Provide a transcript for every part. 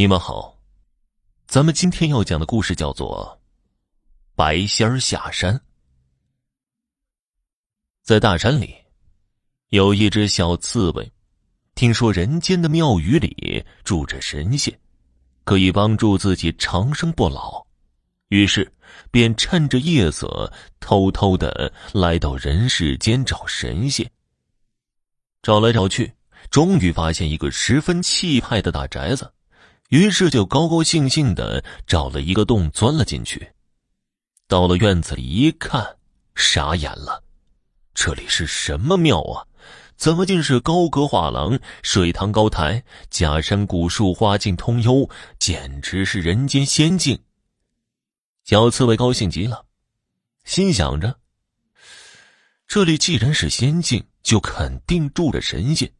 你们好，咱们今天要讲的故事叫做《白仙儿下山》。在大山里，有一只小刺猬，听说人间的庙宇里住着神仙，可以帮助自己长生不老，于是便趁着夜色，偷偷的来到人世间找神仙。找来找去，终于发现一个十分气派的大宅子。于是就高高兴兴的找了一个洞钻了进去。到了院子里一看，傻眼了，这里是什么庙啊？怎么竟是高阁画廊、水塘高台、假山古树、花径通幽，简直是人间仙境。小刺猬高兴极了，心想着：这里既然是仙境，就肯定住着神仙。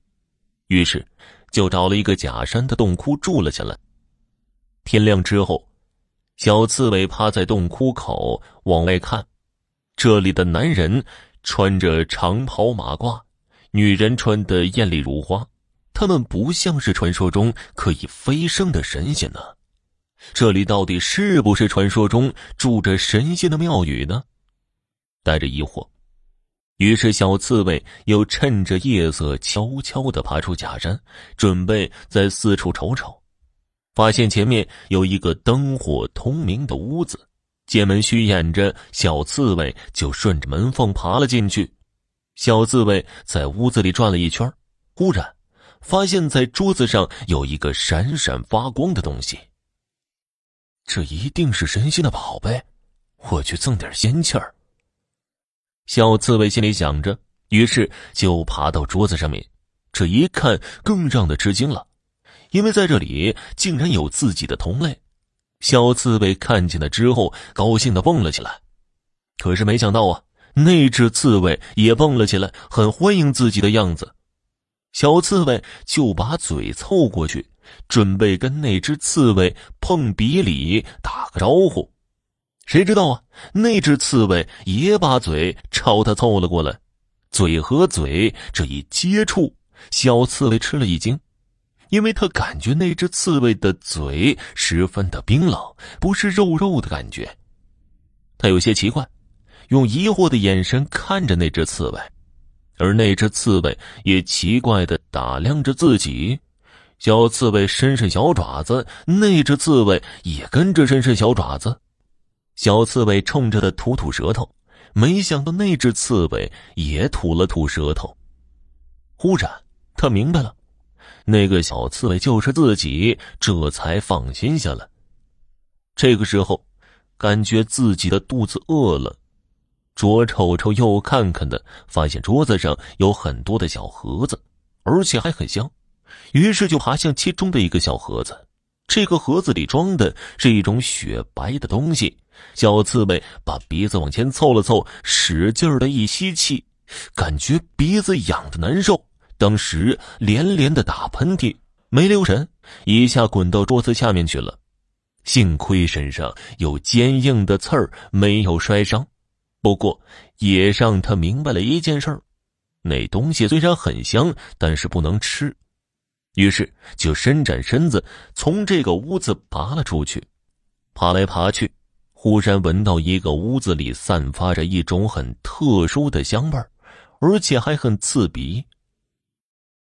于是。就找了一个假山的洞窟住了下来。天亮之后，小刺猬趴在洞窟口往外看，这里的男人穿着长袍马褂，女人穿的艳丽如花，他们不像是传说中可以飞升的神仙呢。这里到底是不是传说中住着神仙的庙宇呢？带着疑惑。于是，小刺猬又趁着夜色悄悄的爬出假山，准备在四处瞅瞅。发现前面有一个灯火通明的屋子，见门虚掩着，小刺猬就顺着门缝爬了进去。小刺猬在屋子里转了一圈，忽然发现，在桌子上有一个闪闪发光的东西。这一定是神仙的宝贝，我去赠点仙气儿。小刺猬心里想着，于是就爬到桌子上面。这一看，更让他吃惊了，因为在这里竟然有自己的同类。小刺猬看见了之后，高兴的蹦了起来。可是没想到啊，那只刺猬也蹦了起来，很欢迎自己的样子。小刺猬就把嘴凑过去，准备跟那只刺猬碰鼻礼，打个招呼。谁知道啊？那只刺猬也把嘴朝他凑了过来，嘴和嘴这一接触，小刺猬吃了一惊，因为他感觉那只刺猬的嘴十分的冰冷，不是肉肉的感觉。他有些奇怪，用疑惑的眼神看着那只刺猬，而那只刺猬也奇怪的打量着自己。小刺猬伸伸小爪子，那只刺猬也跟着伸伸小爪子。小刺猬冲着他吐吐舌头，没想到那只刺猬也吐了吐舌头。忽然，他明白了，那个小刺猬就是自己，这才放心下来。这个时候，感觉自己的肚子饿了，左瞅瞅右看看的，发现桌子上有很多的小盒子，而且还很香，于是就爬向其中的一个小盒子。这个盒子里装的是一种雪白的东西。小刺猬把鼻子往前凑了凑，使劲的一吸气，感觉鼻子痒的难受，当时连连的打喷嚏，没留神，一下滚到桌子下面去了。幸亏身上有坚硬的刺儿，没有摔伤。不过也让他明白了一件事儿：那东西虽然很香，但是不能吃。于是就伸展身子，从这个屋子爬了出去，爬来爬去，忽然闻到一个屋子里散发着一种很特殊的香味儿，而且还很刺鼻。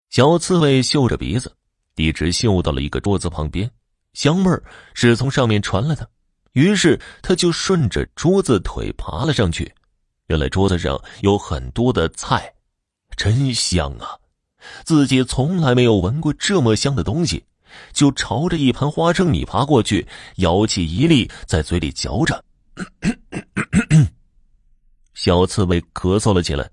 小刺猬嗅着鼻子，一直嗅到了一个桌子旁边，香味儿是从上面传来的。于是他就顺着桌子腿爬了上去。原来桌子上有很多的菜，真香啊！自己从来没有闻过这么香的东西，就朝着一盘花生米爬过去，咬起一粒在嘴里嚼着。小刺猬咳嗽了起来，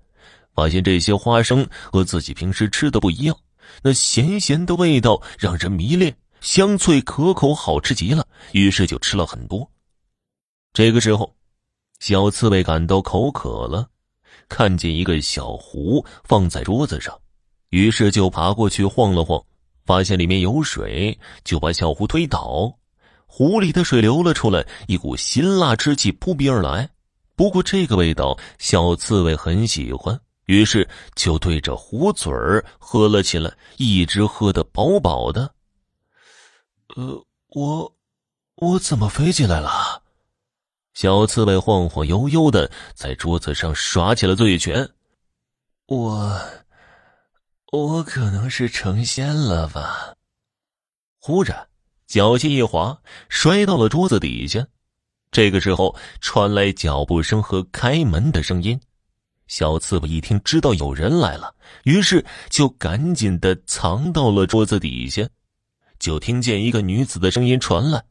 发现这些花生和自己平时吃的不一样，那咸咸的味道让人迷恋，香脆可口，好吃极了。于是就吃了很多。这个时候，小刺猬感到口渴了，看见一个小壶放在桌子上。于是就爬过去晃了晃，发现里面有水，就把小壶推倒，壶里的水流了出来，一股辛辣之气扑鼻而来。不过这个味道小刺猬很喜欢，于是就对着壶嘴儿喝了起来，一直喝得饱饱的。呃，我，我怎么飞起来了？小刺猬晃晃悠悠的在桌子上耍起了醉拳。我，我可能是成仙了吧？忽然，脚下一滑，摔到了桌子底下。这个时候，传来脚步声和开门的声音。小刺猬一听，知道有人来了，于是就赶紧的藏到了桌子底下。就听见一个女子的声音传来：“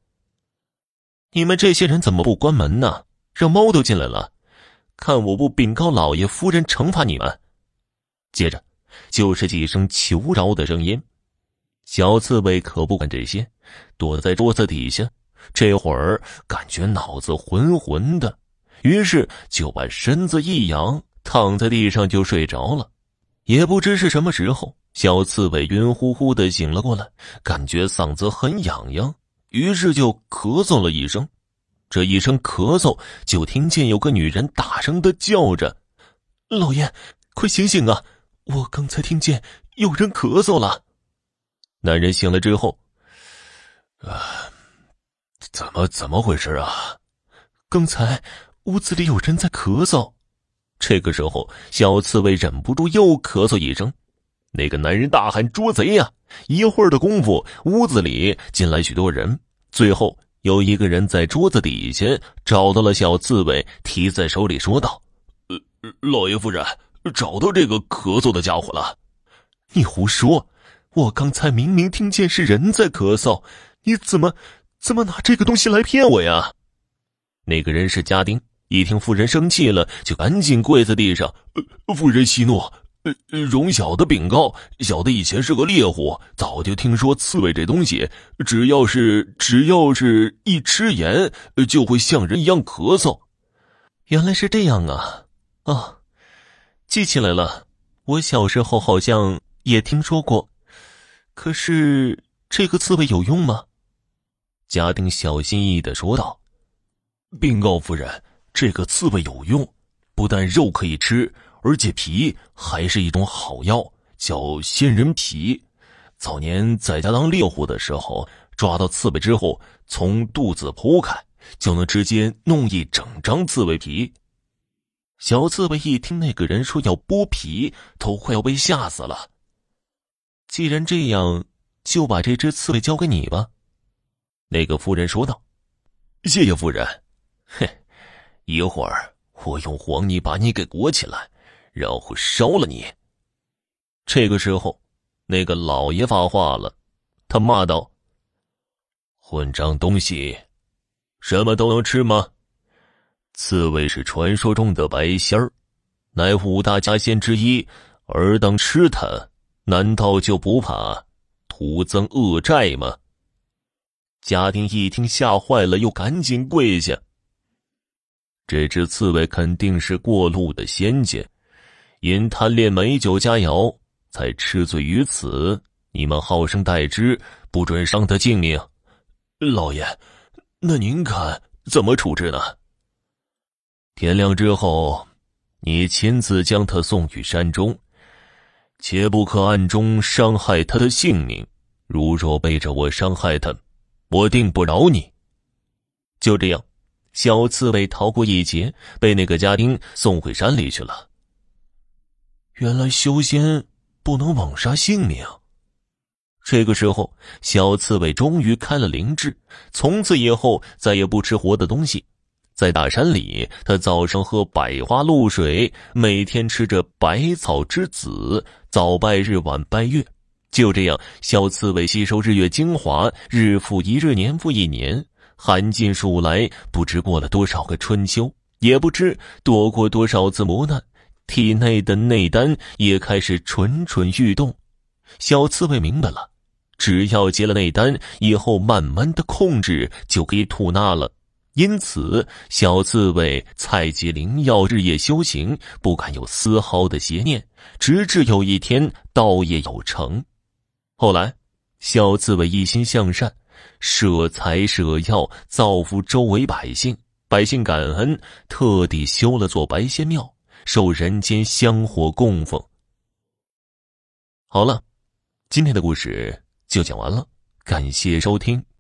你们这些人怎么不关门呢？让猫都进来了，看我不禀告老爷夫人惩罚你们！”接着，就是几声求饶的声音。小刺猬可不管这些，躲在桌子底下。这会儿感觉脑子浑浑的，于是就把身子一仰，躺在地上就睡着了。也不知是什么时候，小刺猬晕乎乎的醒了过来，感觉嗓子很痒痒，于是就咳嗽了一声。这一声咳嗽，就听见有个女人大声的叫着：“老爷，快醒醒啊！我刚才听见有人咳嗽了。”男人醒了之后，啊，怎么怎么回事啊？刚才屋子里有人在咳嗽。这个时候，小刺猬忍不住又咳嗽一声。那个男人大喊：“捉贼呀！”一会儿的功夫，屋子里进来许多人。最后，有一个人在桌子底下找到了小刺猬，提在手里说道：“呃，老爷夫人，找到这个咳嗽的家伙了。”你胡说！我刚才明明听见是人在咳嗽，你怎么怎么拿这个东西来骗我呀？那个人是家丁。一听夫人生气了，就赶紧跪在地上。夫人息怒，呃容小的禀告。小的以前是个猎户，早就听说刺猬这东西，只要是只要是一吃盐，就会像人一样咳嗽。原来是这样啊！啊，记起来了，我小时候好像也听说过。可是这个刺猬有用吗？家丁小心翼翼的说道：“禀告夫人。”这个刺猬有用，不但肉可以吃，而且皮还是一种好药，叫仙人皮。早年在家当猎户的时候，抓到刺猬之后，从肚子剖开，就能直接弄一整张刺猬皮。小刺猬一听那个人说要剥皮，都快要被吓死了。既然这样，就把这只刺猬交给你吧。”那个夫人说道。“谢谢夫人。”嘿。一会儿，我用黄泥把你给裹起来，然后烧了你。这个时候，那个老爷发话了，他骂道：“混账东西，什么都能吃吗？刺猬是传说中的白仙儿，乃五大家仙之一，尔等吃它，难道就不怕徒增恶债吗？”家丁一听吓坏了，又赶紧跪下。这只刺猬肯定是过路的仙家，因贪恋美酒佳肴，才吃醉于此。你们好生待之，不准伤他性命。老爷，那您看怎么处置呢？天亮之后，你亲自将他送去山中，切不可暗中伤害他的性命。如若背着我伤害他，我定不饶你。就这样。小刺猬逃过一劫，被那个家丁送回山里去了。原来修仙不能枉杀性命。这个时候，小刺猬终于开了灵智，从此以后再也不吃活的东西。在大山里，他早上喝百花露水，每天吃着百草之子，早拜日，晚拜月。就这样，小刺猬吸收日月精华，日复一日，年复一年。寒尽数来，不知过了多少个春秋，也不知躲过多少次磨难，体内的内丹也开始蠢蠢欲动。小刺猬明白了，只要结了内丹，以后慢慢的控制就可以吐纳了。因此，小刺猬采集灵药，日夜修行，不敢有丝毫的邪念，直至有一天道业有成。后来，小刺猬一心向善。舍财舍药，造福周围百姓，百姓感恩，特地修了座白仙庙，受人间香火供奉。好了，今天的故事就讲完了，感谢收听。